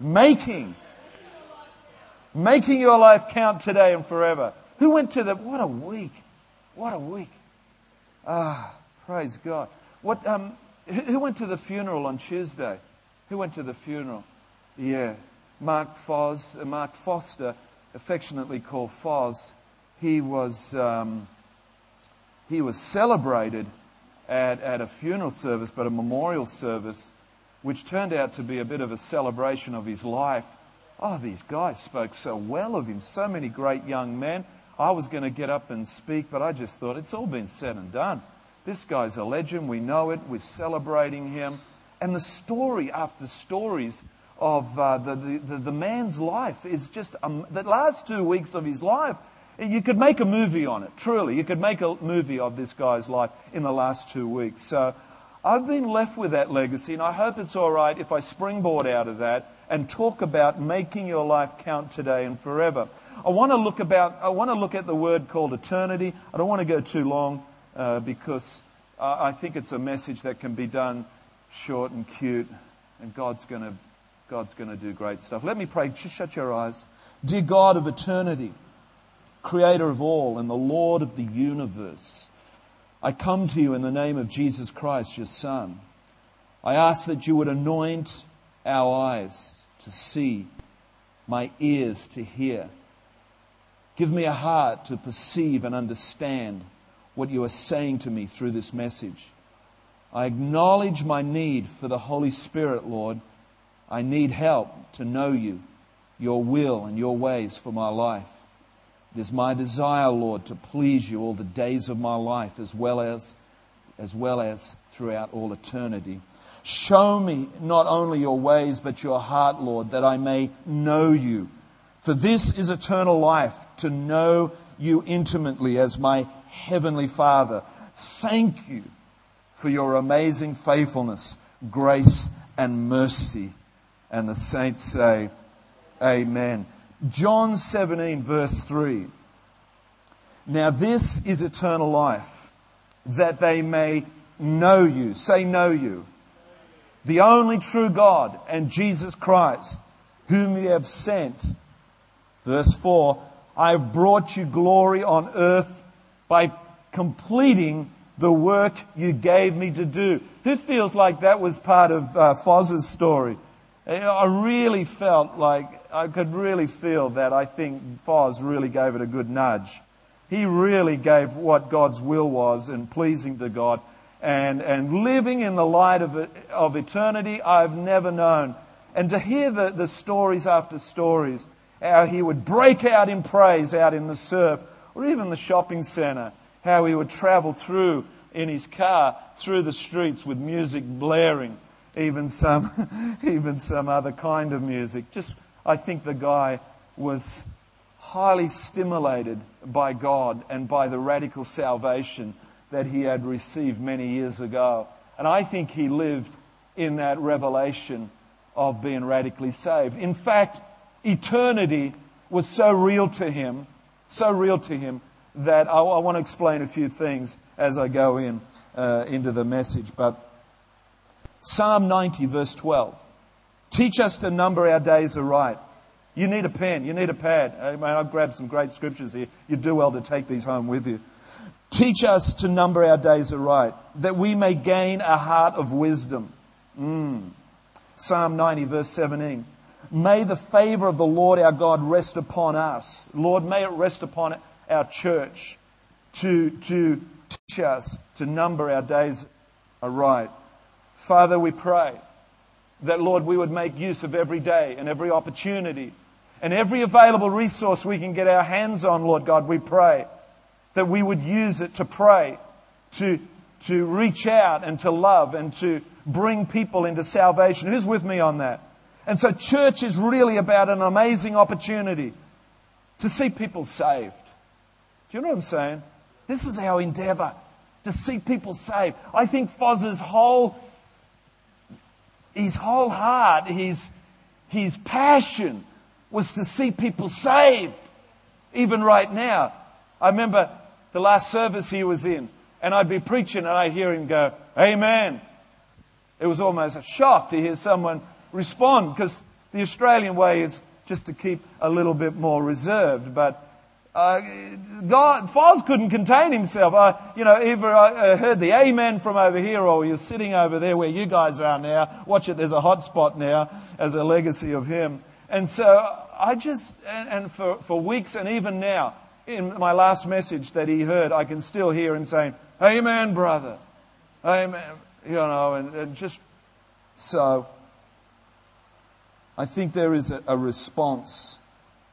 Making. Making your life count today and forever. Who went to the, what a week. What a week. Ah, praise God. What, um, who went to the funeral on Tuesday? Who went to the funeral? Yeah. Mark Foz, uh, Mark Foster, affectionately called Foz, he was, um, he was celebrated at, at a funeral service, but a memorial service, which turned out to be a bit of a celebration of his life. Oh, these guys spoke so well of him. So many great young men. I was going to get up and speak, but I just thought it's all been said and done. This guy's a legend. We know it. We're celebrating him. And the story after stories of uh, the, the, the, man's life is just um, the last two weeks of his life. You could make a movie on it, truly. You could make a movie of this guy's life in the last two weeks. So I've been left with that legacy, and I hope it's all right if I springboard out of that and talk about making your life count today and forever. I want to look about, I want to look at the word called eternity. I don't want to go too long uh, because I think it's a message that can be done short and cute, and God's going to God's going to do great stuff. Let me pray. Just shut your eyes. Dear God of eternity, creator of all and the Lord of the universe, I come to you in the name of Jesus Christ, your Son. I ask that you would anoint our eyes to see, my ears to hear. Give me a heart to perceive and understand what you are saying to me through this message. I acknowledge my need for the Holy Spirit, Lord. I need help to know you, your will, and your ways for my life. It is my desire, Lord, to please you all the days of my life as well as, as well as throughout all eternity. Show me not only your ways, but your heart, Lord, that I may know you. For this is eternal life, to know you intimately as my heavenly Father. Thank you for your amazing faithfulness, grace, and mercy. And the saints say, Amen. John 17, verse 3. Now, this is eternal life, that they may know you. Say, know you. The only true God and Jesus Christ, whom you have sent. Verse 4 I have brought you glory on earth by completing the work you gave me to do. Who feels like that was part of uh, Foz's story? I really felt like I could really feel that I think Foz really gave it a good nudge. He really gave what God's will was and pleasing to God. And, and living in the light of, of eternity, I've never known. And to hear the, the stories after stories, how he would break out in praise out in the surf or even the shopping center, how he would travel through in his car through the streets with music blaring even some, even some other kind of music. Just, I think the guy was highly stimulated by God and by the radical salvation that he had received many years ago. And I think he lived in that revelation of being radically saved. In fact, eternity was so real to him, so real to him, that I, I want to explain a few things as I go in uh, into the message. But Psalm 90, verse 12. Teach us to number our days aright. You need a pen, you need a pad. I've grabbed some great scriptures here. You do well to take these home with you. Teach us to number our days aright, that we may gain a heart of wisdom. Mm. Psalm 90, verse 17. May the favor of the Lord our God rest upon us. Lord, may it rest upon our church to, to teach us to number our days aright. Father, we pray that, Lord, we would make use of every day and every opportunity and every available resource we can get our hands on, Lord God, we pray that we would use it to pray, to, to reach out and to love and to bring people into salvation. Who's with me on that? And so church is really about an amazing opportunity to see people saved. Do you know what I'm saying? This is our endeavor to see people saved. I think Foz's whole his whole heart, his, his passion was to see people saved. Even right now. I remember the last service he was in, and I'd be preaching and I'd hear him go, Amen. It was almost a shock to hear someone respond because The Australian way is just to keep a little bit more reserved, but uh, God, Foz couldn't contain himself. I, you know, either I heard the amen from over here or you're sitting over there where you guys are now. Watch it, there's a hot spot now as a legacy of him. And so I just, and, and for, for weeks and even now, in my last message that he heard, I can still hear him saying, Amen, brother. Amen. You know, and, and just so I think there is a, a response.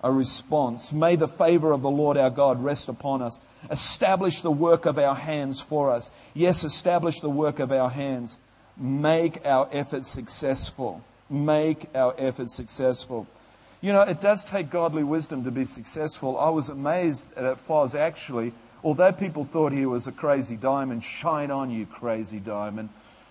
A response. May the favor of the Lord our God rest upon us. Establish the work of our hands for us. Yes, establish the work of our hands. Make our efforts successful. Make our efforts successful. You know, it does take godly wisdom to be successful. I was amazed that Foz actually, although people thought he was a crazy diamond, shine on you, crazy diamond.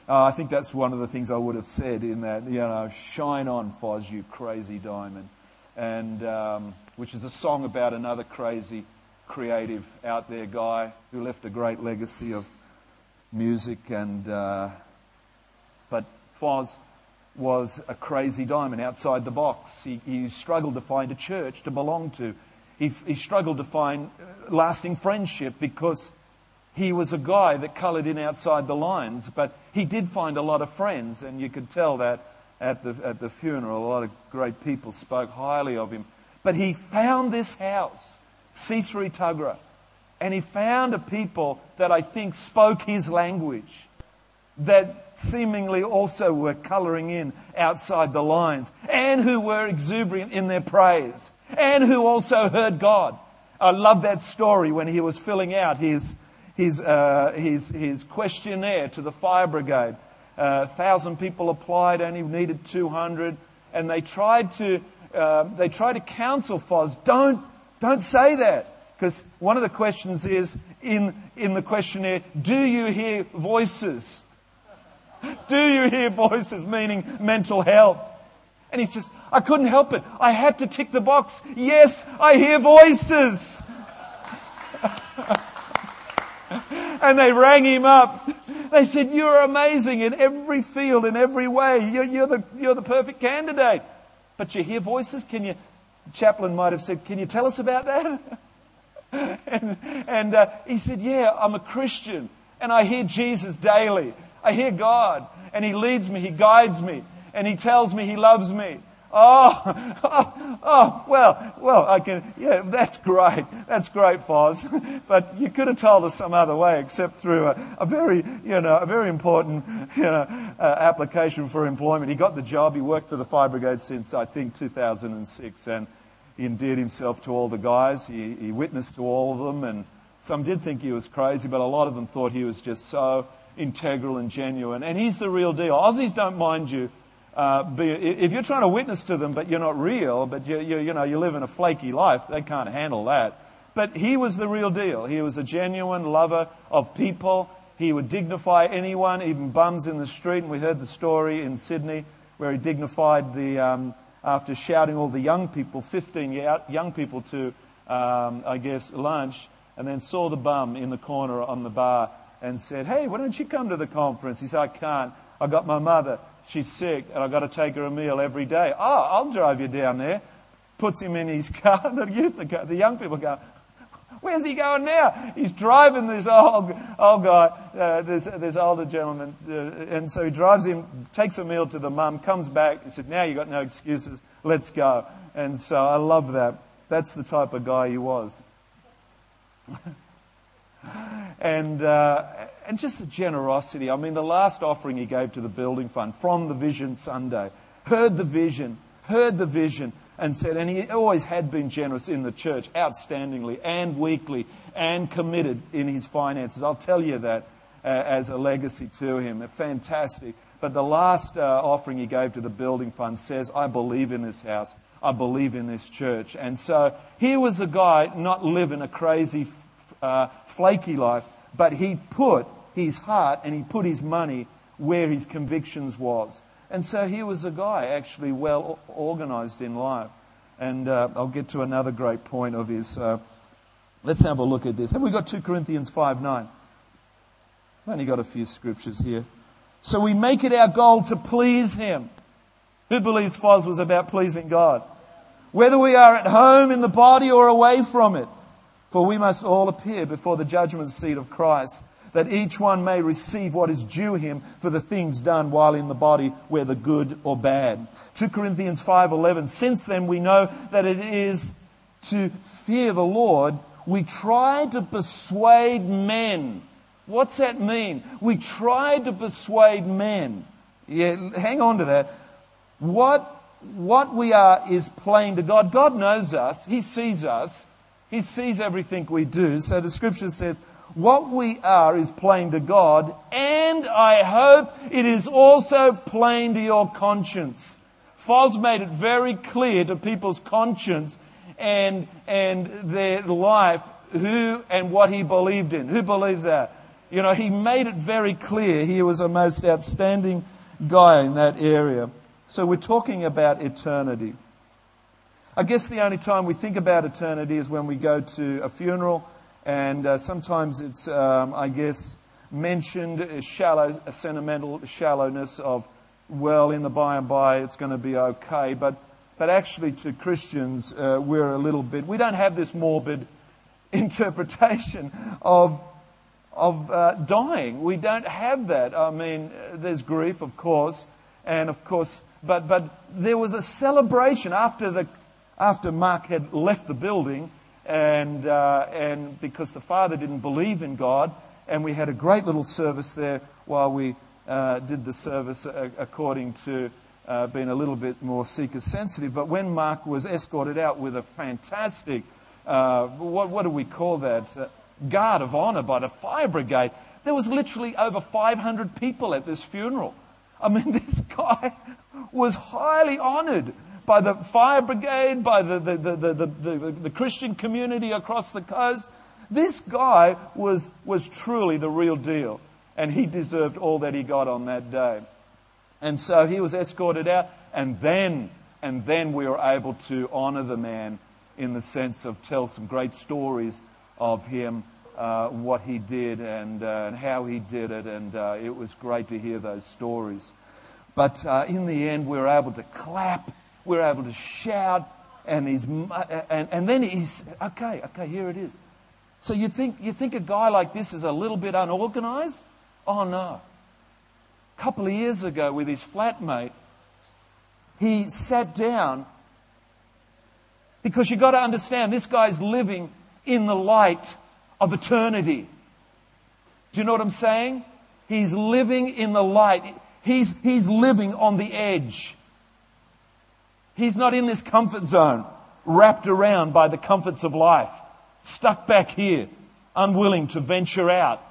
Uh, I think that's one of the things I would have said in that, you know, shine on, Foz, you crazy diamond. And, um, which is a song about another crazy, creative, out there guy who left a great legacy of music. And, uh, but Foz was a crazy diamond outside the box. He, he struggled to find a church to belong to. He, he struggled to find lasting friendship because he was a guy that coloured in outside the lines, but he did find a lot of friends, and you could tell that at the, at the funeral. A lot of great people spoke highly of him. But he found this house, C3 Tuggerah, and he found a people that I think spoke his language, that seemingly also were colouring in outside the lines, and who were exuberant in their praise, and who also heard God. I love that story when he was filling out his his, uh, his, his questionnaire to the fire brigade. A uh, thousand people applied, only needed 200, and they tried to, uh, they tried to counsel Foz, don't, don't say that. Because one of the questions is in, in the questionnaire, do you hear voices? Do you hear voices, meaning mental health? And he says, I couldn't help it. I had to tick the box. Yes, I hear voices. and they rang him up. They said, You're amazing in every field, in every way. You're, you're, the, you're the perfect candidate. But you hear voices? Can you? The chaplain might have said, Can you tell us about that? and and uh, he said, Yeah, I'm a Christian. And I hear Jesus daily. I hear God. And He leads me, He guides me, and He tells me He loves me. Oh, oh, oh, well, well, I can, yeah, that's great. That's great, Foz. But you could have told us some other way except through a, a very, you know, a very important, you know, uh, application for employment. He got the job. He worked for the fire brigade since, I think, 2006 and he endeared himself to all the guys. He, he witnessed to all of them and some did think he was crazy, but a lot of them thought he was just so integral and genuine. And he's the real deal. Aussies don't mind you uh, if you're trying to witness to them, but you're not real, but you, you, you know, you live in a flaky life, they can't handle that. But he was the real deal. He was a genuine lover of people. He would dignify anyone, even bums in the street. And we heard the story in Sydney where he dignified the, um, after shouting all the young people, 15 young people to, um, I guess, lunch, and then saw the bum in the corner on the bar and said, Hey, why don't you come to the conference? He said, I can't. I got my mother she's sick and I've got to take her a meal every day. Oh, I'll drive you down there. Puts him in his car. The youth, the, the young people go, Where's he going now? He's driving this old, old guy, uh, this, this older gentleman. Uh, and so he drives him, takes a meal to the mum, comes back. and said, Now you've got no excuses. Let's go. And so I love that. That's the type of guy he was. and, uh, and just the generosity. I mean, the last offering he gave to the building fund from the Vision Sunday, heard the vision, heard the vision, and said, and he always had been generous in the church, outstandingly and weekly, and committed in his finances. I'll tell you that uh, as a legacy to him. Fantastic. But the last uh, offering he gave to the building fund says, I believe in this house. I believe in this church. And so here was a guy not living a crazy uh, flaky life, but he put his heart and he put his money where his convictions was. And so he was a guy actually well organized in life. And uh, I'll get to another great point of his. Uh, let's have a look at this. Have we got 2 Corinthians 5 9? I've only got a few scriptures here. So we make it our goal to please him. Who believes Foz was about pleasing God? Whether we are at home in the body or away from it. For we must all appear before the judgment seat of Christ, that each one may receive what is due him for the things done while in the body, whether good or bad. 2 Corinthians 5:11 Since then we know that it is to fear the Lord, we try to persuade men. What's that mean? We try to persuade men. Yeah, hang on to that. What, what we are is plain to God. God knows us. He sees us. He sees everything we do. So the scripture says, what we are is plain to God, and I hope it is also plain to your conscience. Foz made it very clear to people's conscience and, and their life who and what he believed in. Who believes that? You know, he made it very clear he was a most outstanding guy in that area. So we're talking about eternity. I guess the only time we think about eternity is when we go to a funeral, and uh, sometimes it's, um, I guess, mentioned a shallow, a sentimental shallowness of, well, in the by and by it's going to be okay. But, but actually, to Christians, uh, we're a little bit, we don't have this morbid interpretation of, of uh, dying. We don't have that. I mean, there's grief, of course, and of course, but, but there was a celebration after the after Mark had left the building, and, uh, and because the father didn't believe in God, and we had a great little service there while we uh, did the service uh, according to uh, being a little bit more seeker sensitive. But when Mark was escorted out with a fantastic, uh, what, what do we call that? Uh, guard of honor by the fire brigade, there was literally over 500 people at this funeral. I mean, this guy was highly honored by the fire brigade, by the, the, the, the, Christian community across the coast. This guy was, was truly the real deal, and he deserved all that he got on that day. And so he was escorted out, and then, and then we were able to honor the man in the sense of tell some great stories of him, uh, what he did, and, uh, and how he did it, and uh, it was great to hear those stories. But uh, in the end, we were able to clap we're able to shout, and he's and, and then he's okay, okay, here it is. So you think you think a guy like this is a little bit unorganized? Oh no. A couple of years ago with his flatmate, he sat down because you've got to understand this guy's living in the light of eternity. Do you know what I'm saying? He's living in the light. He's, he's living on the edge. He's not in this comfort zone, wrapped around by the comforts of life, stuck back here, unwilling to venture out.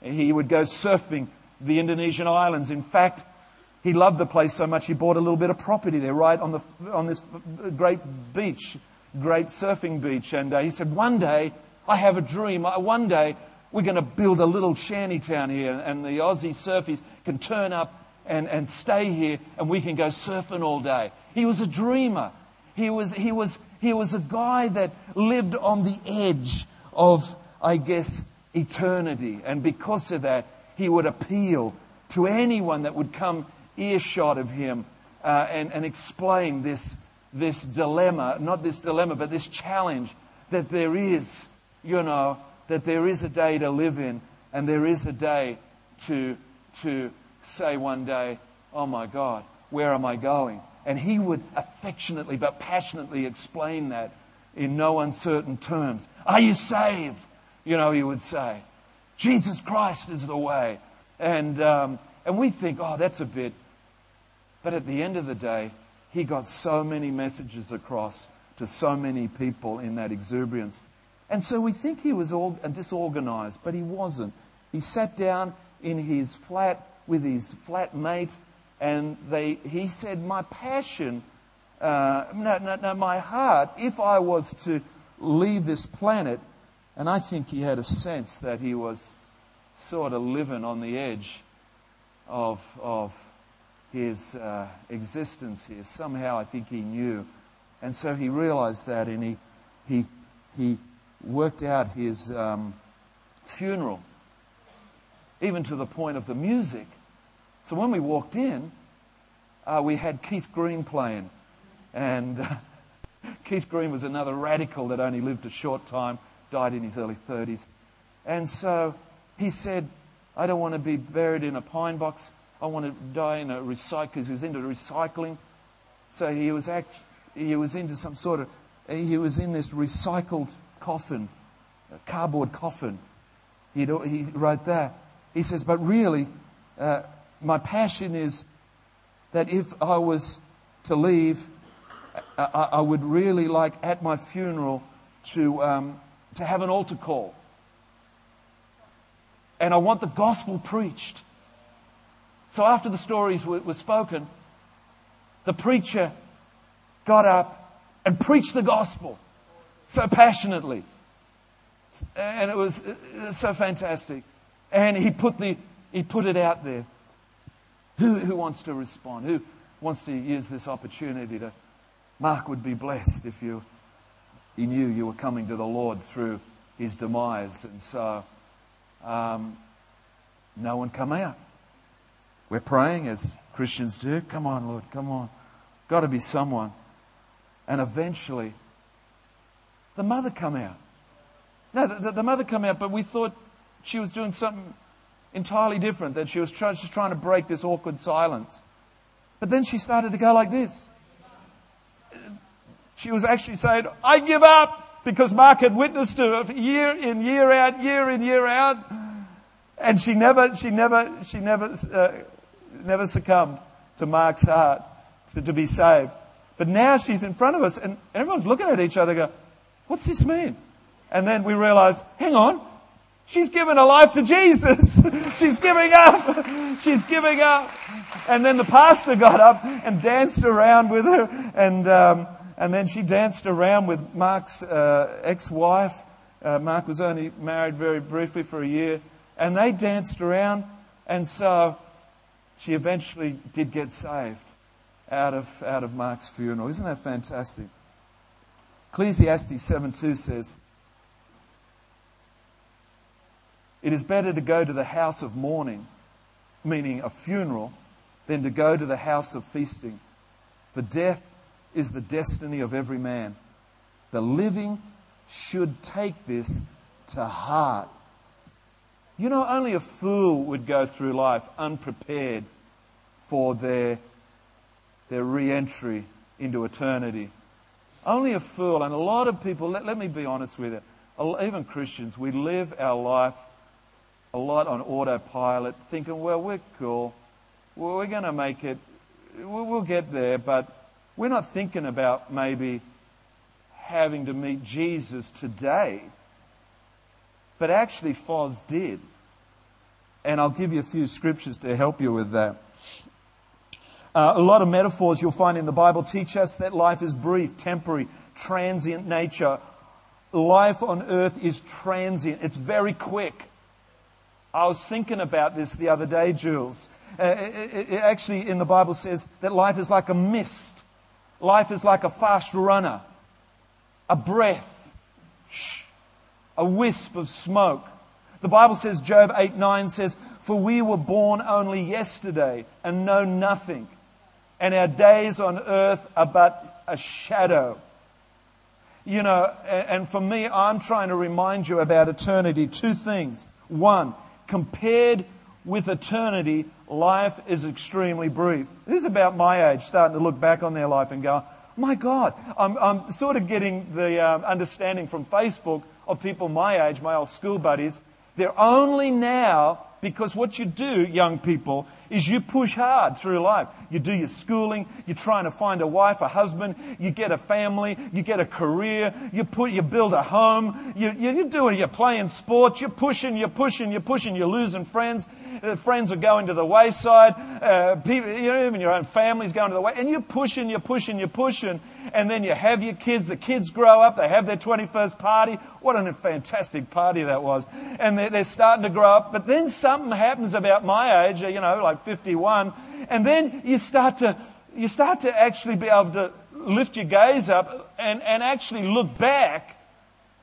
He would go surfing the Indonesian islands. In fact, he loved the place so much he bought a little bit of property there, right on, the, on this great beach, great surfing beach. And uh, he said, One day, I have a dream. One day, we're going to build a little shanty town here, and the Aussie surfies can turn up and, and stay here, and we can go surfing all day. He was a dreamer. He was, he, was, he was a guy that lived on the edge of, I guess, eternity. And because of that, he would appeal to anyone that would come earshot of him uh, and, and explain this, this dilemma, not this dilemma, but this challenge that there is, you know, that there is a day to live in and there is a day to, to say one day, oh my God, where am I going? And he would affectionately but passionately explain that in no uncertain terms. Are you saved? You know, he would say, Jesus Christ is the way. And, um, and we think, oh, that's a bit. But at the end of the day, he got so many messages across to so many people in that exuberance. And so we think he was all disorganized, but he wasn't. He sat down in his flat with his flat mate and they, he said, My passion, uh, no, no, no, my heart, if I was to leave this planet, and I think he had a sense that he was sort of living on the edge of, of his uh, existence here. Somehow I think he knew. And so he realized that and he, he, he worked out his um, funeral, even to the point of the music. So when we walked in, uh, we had Keith Green playing. And uh, Keith Green was another radical that only lived a short time, died in his early 30s. And so he said, I don't want to be buried in a pine box. I want to die in a recycle, because he was into recycling. So he was, act, he was into some sort of, he was in this recycled coffin, cardboard coffin. He'd, he wrote that. He says, but really, uh, my passion is that if I was to leave, I, I would really like at my funeral to, um, to have an altar call. And I want the gospel preached. So after the stories were, were spoken, the preacher got up and preached the gospel so passionately. And it was, was so fantastic. And he put, the, he put it out there. Who, who wants to respond? Who wants to use this opportunity to? Mark would be blessed if you, he knew you were coming to the Lord through his demise. And so, um, no one come out. We're praying as Christians do. Come on, Lord, come on. Got to be someone. And eventually, the mother come out. No, the, the, the, mother come out, but we thought she was doing something entirely different, that she was try, just trying to break this awkward silence. But then she started to go like this. She was actually saying, I give up, because Mark had witnessed her year in, year out, year in, year out. And she never, she never, she never, uh, never succumbed to Mark's heart to, to be saved. But now she's in front of us and everyone's looking at each other go, what's this mean? And then we realize, hang on, she's given her life to Jesus. she's giving up. she's giving up. And then the pastor got up and danced around with her and, um, and then she danced around with Mark's uh, ex-wife. Uh, Mark was only married very briefly for a year. And they danced around. And so she eventually did get saved out of, out of Mark's funeral. Isn't that fantastic? Ecclesiastes 7.2 says, It is better to go to the house of mourning, meaning a funeral, than to go to the house of feasting. For death is the destiny of every man. The living should take this to heart. You know, only a fool would go through life unprepared for their, their re entry into eternity. Only a fool, and a lot of people, let, let me be honest with you, even Christians, we live our life a lot on autopilot, thinking, well, we're cool. Well, we're going to make it. We'll get there, but we're not thinking about maybe having to meet Jesus today. But actually, Foz did. And I'll give you a few scriptures to help you with that. Uh, a lot of metaphors you'll find in the Bible teach us that life is brief, temporary, transient nature. Life on earth is transient, it's very quick. I was thinking about this the other day, Jules. Uh, it, it actually, in the Bible, says that life is like a mist. Life is like a fast runner, a breath, a wisp of smoke. The Bible says, Job 8 9 says, For we were born only yesterday and know nothing, and our days on earth are but a shadow. You know, and for me, I'm trying to remind you about eternity. Two things. One, compared with eternity, life is extremely brief. Who's about my age starting to look back on their life and go, my God, I'm, I'm sort of getting the um, understanding from Facebook of people my age, my old school buddies. They're only now because what you do, young people, is you push hard through life. You do your schooling, you're trying to find a wife, a husband, you get a family, you get a career, you put, you build a home, you, you, you're doing, you're playing sports, you're pushing, you're pushing, you're pushing, you're losing friends, uh, friends are going to the wayside, uh, people, you know, even your own family's going to the way, and you're pushing, you're pushing, you're pushing, and then you have your kids, the kids grow up, they have their 21st party. What a fantastic party that was. And they're, they're starting to grow up, but then something happens about my age, you know, like 51, and then you start to, you start to actually be able to lift your gaze up and, and actually look back,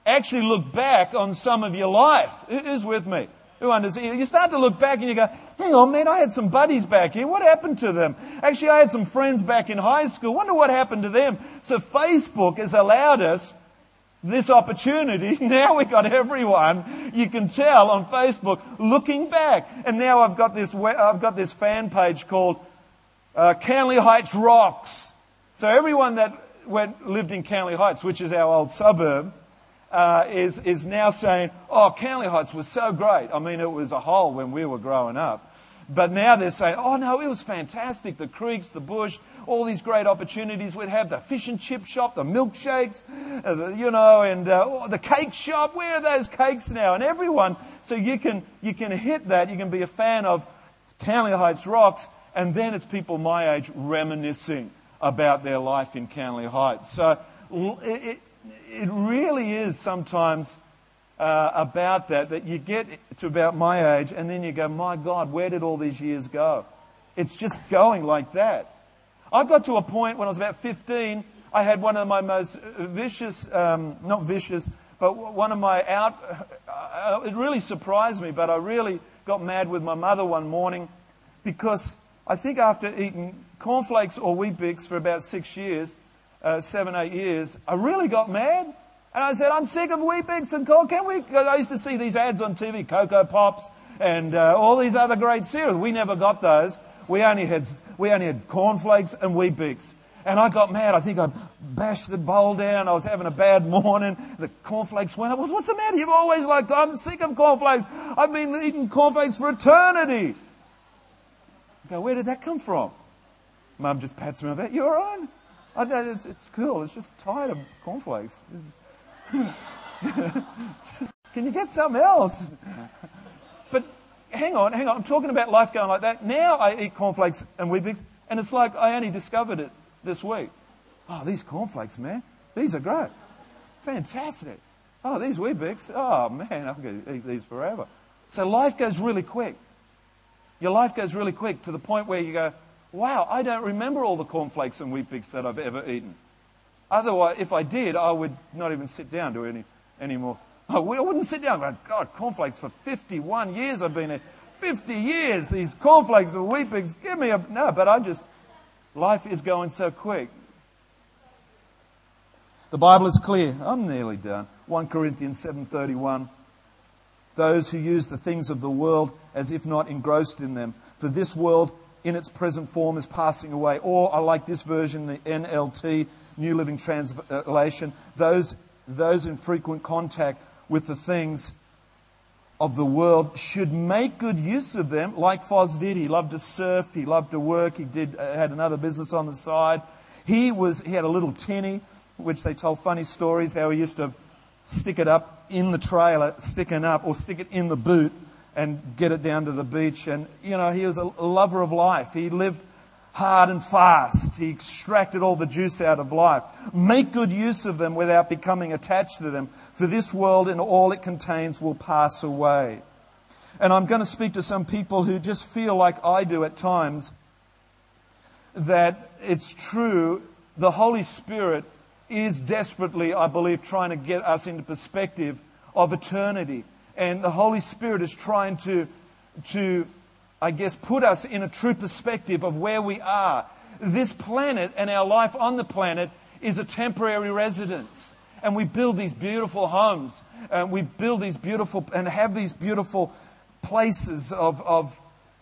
actually look back on some of your life. Who's with me? Who understands? You start to look back and you go, hang on, man, I had some buddies back here. What happened to them? Actually, I had some friends back in high school. Wonder what happened to them. So Facebook has allowed us this opportunity. Now we've got everyone, you can tell on Facebook, looking back. And now I've got this, I've got this fan page called uh, Canley Heights Rocks. So everyone that went, lived in Canley Heights, which is our old suburb, uh, is, is now saying, oh, Canley Heights was so great. I mean, it was a hole when we were growing up. But now they're saying, oh no, it was fantastic. The creeks, the bush, all these great opportunities we'd have. The fish and chip shop, the milkshakes, uh, the, you know, and uh, oh, the cake shop. Where are those cakes now? And everyone, so you can, you can hit that. You can be a fan of Canley Heights Rocks. And then it's people my age reminiscing about their life in Canley Heights. So it, it really is sometimes uh, about that, that you get to about my age and then you go, my God, where did all these years go? It's just going like that. I got to a point when I was about 15, I had one of my most vicious, um, not vicious, but one of my out, uh, it really surprised me, but I really got mad with my mother one morning because I think after eating cornflakes or Weet-Bix for about six years, uh, seven, eight years, I really got mad. And I said, I'm sick of Weet-Bix and corn. Can we? I used to see these ads on TV, Cocoa Pops and uh, all these other great cereals. We never got those. We only had, we only had cornflakes and Weet-Bix. And I got mad. I think I bashed the bowl down. I was having a bad morning. The cornflakes went up. What's the matter? You've always like, I'm sick of cornflakes. I've been eating cornflakes for eternity. I go, where did that come from? Mum just pats me on the back. You all right? I, it's, it's cool. It's just tired of cornflakes. Can you get something else? Hang on, hang on. I'm talking about life going like that. Now I eat cornflakes and Weet-Bix, and it's like I only discovered it this week. Oh, these cornflakes, man. These are great. Fantastic. Oh, these Weet-Bix. Oh, man, I could eat these forever. So life goes really quick. Your life goes really quick to the point where you go, wow, I don't remember all the cornflakes and Weet-Bix that I've ever eaten. Otherwise, if I did, I would not even sit down to any anymore. I wouldn't sit down and go, God, cornflakes for 51 years I've been here. 50 years, these cornflakes and Weet-Bix, give me a, no, but I just, life is going so quick. The Bible is clear. I'm nearly done. 1 Corinthians 7:31. Those who use the things of the world as if not engrossed in them. For this world in its present form is passing away. Or I like this version, the NLT, New Living Translation, those, those in frequent contact with the things of the world should make good use of them, like Foz did. He loved to surf, he loved to work, he did, uh, had another business on the side. He, was, he had a little tinny, which they told funny stories how he used to stick it up in the trailer, sticking up, or stick it in the boot and get it down to the beach. And, you know, he was a lover of life. He lived hard and fast. He extracted all the juice out of life. Make good use of them without becoming attached to them, for this world and all it contains will pass away. And I'm going to speak to some people who just feel like I do at times that it's true, the Holy Spirit is desperately, I believe, trying to get us into perspective of eternity and the Holy Spirit is trying to, to, I guess, put us in a true perspective of where we are. This planet and our life on the planet is a temporary residence. And we build these beautiful homes, and we build these beautiful, and have these beautiful places of, of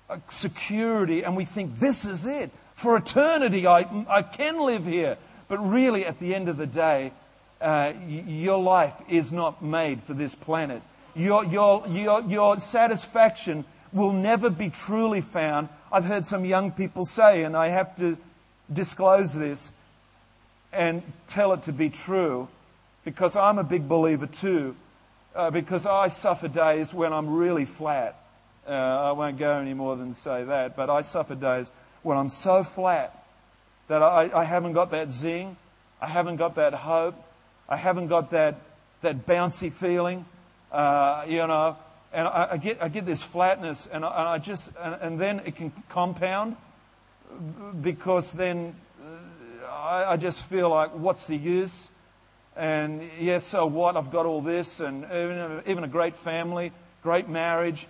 uh, security, and we think this is it. For eternity, I, I can live here. But really, at the end of the day, uh, your life is not made for this planet your, your, your, your satisfaction will never be truly found. I've heard some young people say, and I have to disclose this and tell it to be true because I'm a big believer too. Uh, because I suffer days when I'm really flat. Uh, I won't go any more than say that, but I suffer days when I'm so flat that I, I haven't got that zing, I haven't got that hope, I haven't got that, that bouncy feeling uh, you know, and I, I, get, I get this flatness, and I, and I just, and, and, then it can compound because then uh, I, I, just feel like, what's the use? And yes, so what? I've got all this, and even, even a great family, great marriage,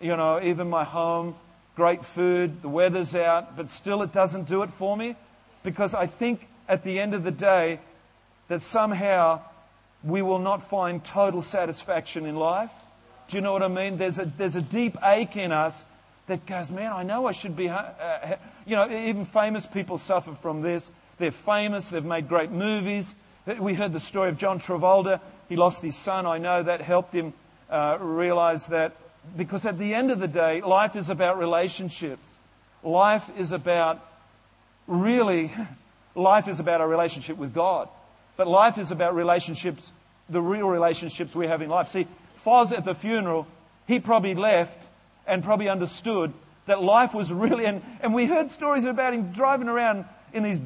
you know, even my home, great food, the weather's out, but still it doesn't do it for me because I think at the end of the day that somehow we will not find total satisfaction in life. Do you know what I mean? There's a, there's a deep ache in us that goes, man, I know I should be, uh, you know, even famous people suffer from this. They're famous, they've made great movies. We heard the story of John Travolta. He lost his son. I know that helped him uh, realize that because at the end of the day, life is about relationships. Life is about really, life is about our relationship with God. But life is about relationships, the real relationships we have in life. See, Foz at the funeral, he probably left and probably understood that life was really, and, and we heard stories about him driving around in these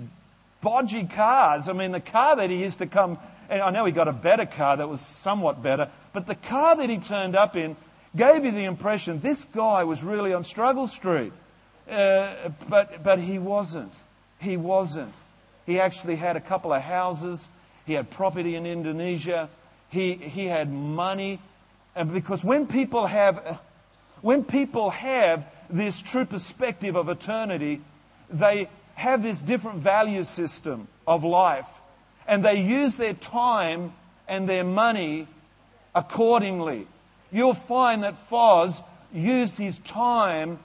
bodgy cars. I mean, the car that he used to come, and I know he got a better car that was somewhat better, but the car that he turned up in gave you the impression this guy was really on struggle street. Uh, but, but he wasn't. He wasn't. He actually had a couple of houses. He had property in Indonesia. He, he had money. And because when people have, when people have this true perspective of eternity, they have this different value system of life. And they use their time and their money accordingly. You'll find that Foz used his time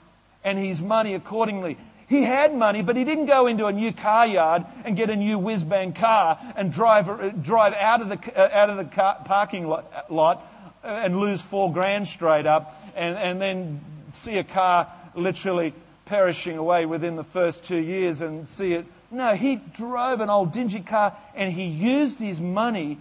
and his money accordingly. He had money, but he didn't go into a new car yard and get a new whiz bang car and drive, drive out of the, out of the car, parking lot and lose four grand straight up and, and then see a car literally perishing away within the first two years and see it. No, he drove an old dingy car and he used his money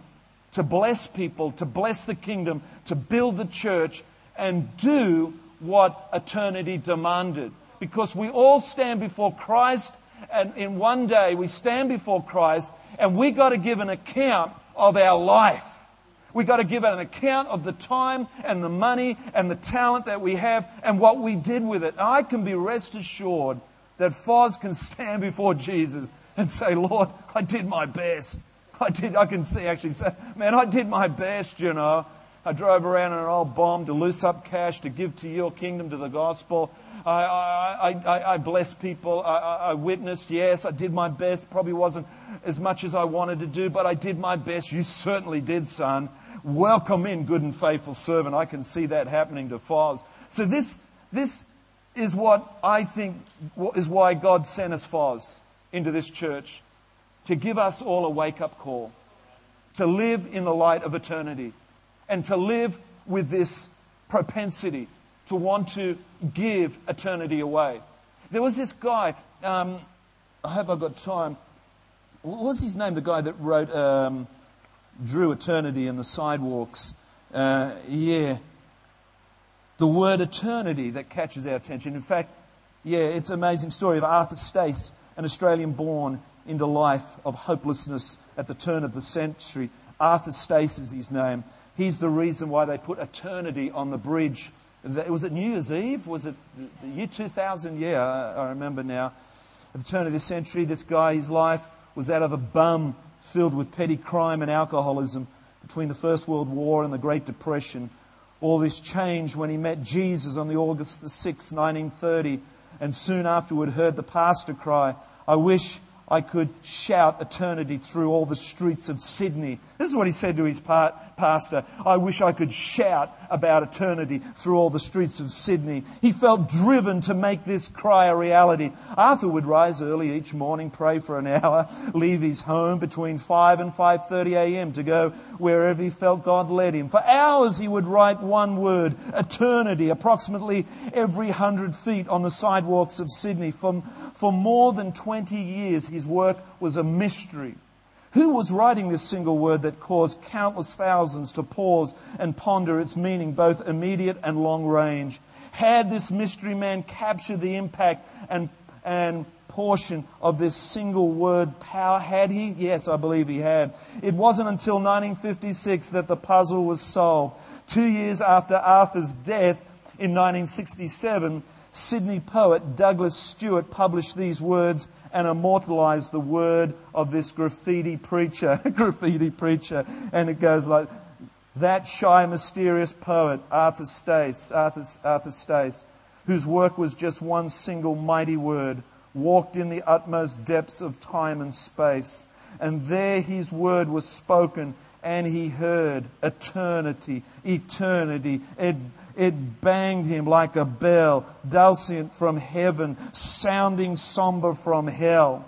to bless people, to bless the kingdom, to build the church and do what eternity demanded. Because we all stand before Christ and in one day we stand before Christ and we got to give an account of our life. We got to give an account of the time and the money and the talent that we have and what we did with it. I can be rest assured that Foz can stand before Jesus and say, Lord, I did my best. I did, I can see actually say, man, I did my best, you know. I drove around in an old bomb to loose up cash to give to your kingdom, to the gospel. I, I, I, I blessed people. I, I witnessed. Yes, I did my best. Probably wasn't as much as I wanted to do, but I did my best. You certainly did, son. Welcome in, good and faithful servant. I can see that happening to Foz. So this, this is what I think is why God sent us Foz into this church. To give us all a wake up call. To live in the light of eternity. And to live with this propensity to want to give eternity away. There was this guy, um, I hope I've got time. What was his name? The guy that wrote um, drew eternity in the sidewalks. Uh, yeah. The word eternity that catches our attention. In fact, yeah, it's an amazing story of Arthur Stace, an Australian born into life of hopelessness at the turn of the century. Arthur Stace is his name. He's the reason why they put eternity on the bridge. Was it New Year's Eve? Was it the year 2000? Yeah, I remember now. At the turn of the century, this guy, his life was that of a bum filled with petty crime and alcoholism between the First World War and the Great Depression. All this changed when he met Jesus on the August the 6th, 1930, and soon afterward heard the pastor cry, I wish I could shout eternity through all the streets of Sydney. This is what he said to his pastor. I wish I could shout about eternity through all the streets of Sydney. He felt driven to make this cry a reality. Arthur would rise early each morning, pray for an hour, leave his home between 5 and 5:30 a.m. to go wherever he felt God led him. For hours he would write one word, eternity, approximately every 100 feet on the sidewalks of Sydney. For, for more than 20 years his work was a mystery. Who was writing this single word that caused countless thousands to pause and ponder its meaning, both immediate and long range? Had this mystery man captured the impact and, and portion of this single word power? Had he? Yes, I believe he had. It wasn't until 1956 that the puzzle was solved. Two years after Arthur's death in 1967, Sydney poet Douglas Stewart published these words and immortalize the word of this graffiti preacher. graffiti preacher. And it goes like, That shy, mysterious poet, Arthur Stace, Arthur, Arthur Stace, whose work was just one single mighty word, walked in the utmost depths of time and space. And there his word was spoken, and he heard eternity, eternity. It, it banged him like a bell, dulcet from heaven, sounding somber from hell.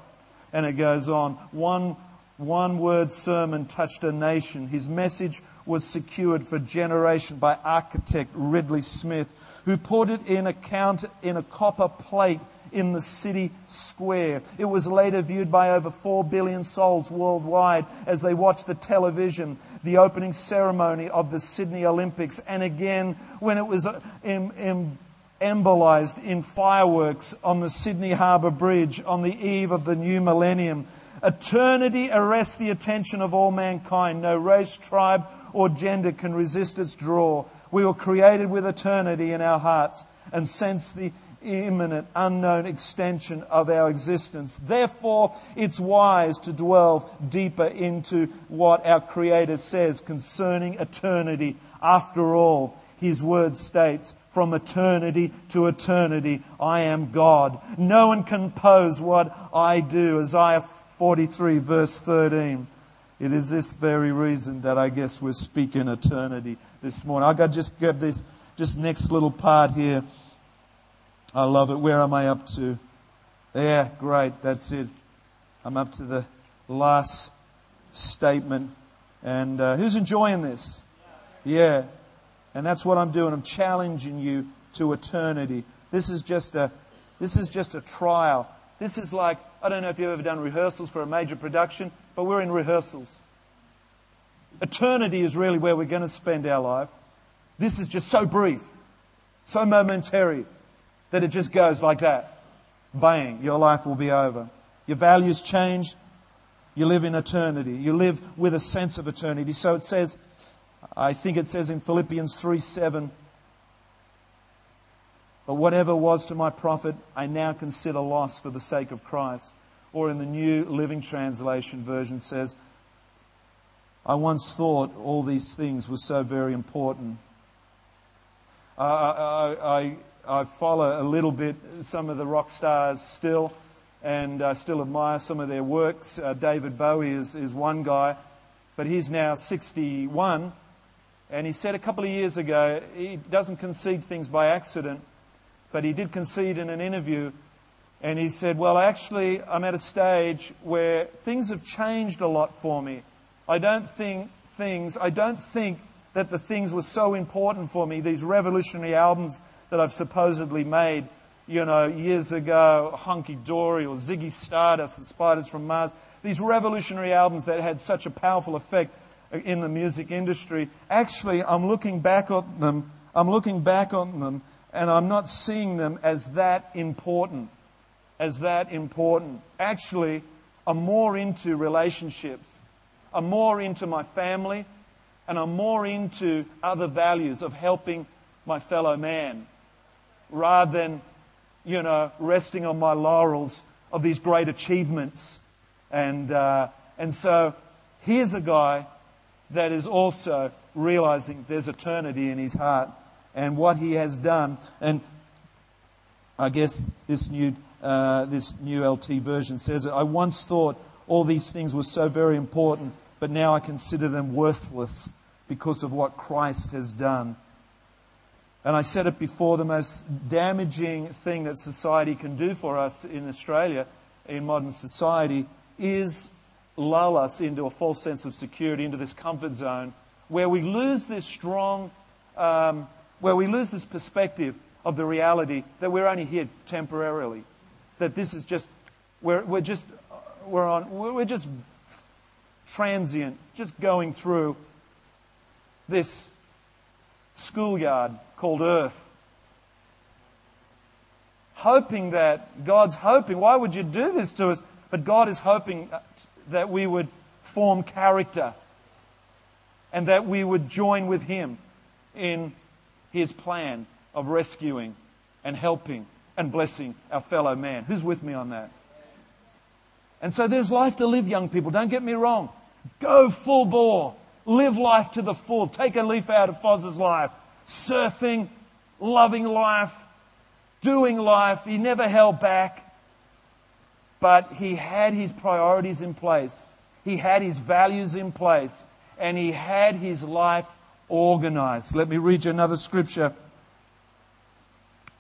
And it goes on. One, one word sermon touched a nation. His message was secured for generation by architect Ridley Smith, who put it in a count in a copper plate in the city square. It was later viewed by over 4 billion souls worldwide as they watched the television, the opening ceremony of the Sydney Olympics, and again when it was uh, em- em- embolized in fireworks on the Sydney Harbour Bridge on the eve of the new millennium. Eternity arrests the attention of all mankind. No race, tribe, or gender can resist its draw. We were created with eternity in our hearts and sense the imminent, unknown extension of our existence. Therefore, it's wise to dwell deeper into what our Creator says concerning eternity. After all, His word states, from eternity to eternity, I am God. No one can pose what I do. Isaiah 43, verse 13. It is this very reason that I guess we're speaking eternity this morning. I got to just grab this, just next little part here. I love it. Where am I up to? Yeah, great. That's it. I'm up to the last statement. And uh, who's enjoying this? Yeah. And that's what I'm doing. I'm challenging you to eternity. This is just a, this is just a trial. This is like, I don't know if you've ever done rehearsals for a major production, but we're in rehearsals. Eternity is really where we're going to spend our life. This is just so brief, so momentary that it just goes like that. Bang, your life will be over. Your values change. You live in eternity. You live with a sense of eternity. So it says, I think it says in Philippians 3 7, but whatever was to my profit, I now consider loss for the sake of Christ. Or in the New Living Translation version says, I once thought all these things were so very important. Uh, I, I, I follow a little bit some of the rock stars still and I still admire some of their works. Uh, David Bowie is, is one guy, but he's now 61. And he said a couple of years ago, he doesn't concede things by accident, but he did concede in an interview. And he said, Well, actually, I'm at a stage where things have changed a lot for me. I don't think things, I don't think that the things were so important for me, these revolutionary albums that I've supposedly made, you know, years ago, Hunky Dory or Ziggy Stardust, The Spiders from Mars, these revolutionary albums that had such a powerful effect in the music industry. Actually, I'm looking back on them, I'm looking back on them, and I'm not seeing them as that important. As that important. Actually, I'm more into relationships. I'm more into my family, and I'm more into other values of helping my fellow man rather than, you know, resting on my laurels of these great achievements. And, uh, and so here's a guy that is also realizing there's eternity in his heart and what he has done. And I guess this new, uh, this new LT version says it. I once thought all these things were so very important, but now I consider them worthless because of what Christ has done. And I said it before the most damaging thing that society can do for us in Australia, in modern society, is lull us into a false sense of security, into this comfort zone, where we lose this strong, um, where we lose this perspective of the reality that we're only here temporarily, that this is just, we're, we're just, we're on, we're just transient, just going through this schoolyard called earth. Hoping that God's hoping, why would you do this to us? But God is hoping that we would form character and that we would join with Him in His plan of rescuing and helping and blessing our fellow man. Who's with me on that? And so there's life to live, young people. Don't get me wrong. Go full bore. Live life to the full. Take a leaf out of Foz's life. Surfing, loving life, doing life. He never held back. But he had his priorities in place. He had his values in place. And he had his life organized. Let me read you another scripture.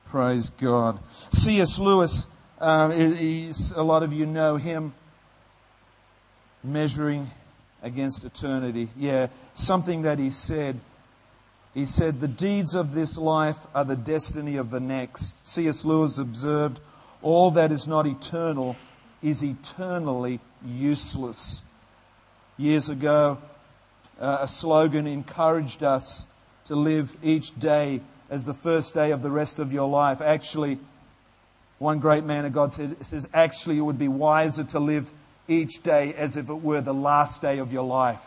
Praise God. C.S. Lewis, um, a lot of you know him, measuring against eternity. Yeah, something that he said. He said, The deeds of this life are the destiny of the next. C.S. Lewis observed, All that is not eternal is eternally useless. Years ago, uh, a slogan encouraged us to live each day as the first day of the rest of your life. Actually, one great man of God said, says, actually, it would be wiser to live each day as if it were the last day of your life.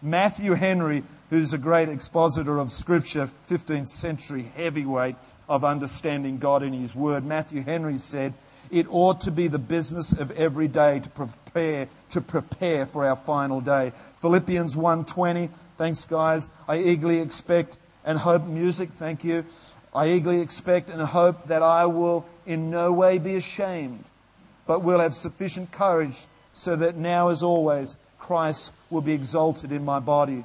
Matthew Henry, who's a great expositor of Scripture, 15th century heavyweight of understanding God in His Word, Matthew Henry said, it ought to be the business of every day to prepare, to prepare for our final day. Philippians 1.20, thanks guys. I eagerly expect and hope music, thank you. I eagerly expect and hope that I will in no way be ashamed, but will have sufficient courage so that now as always Christ will be exalted in my body.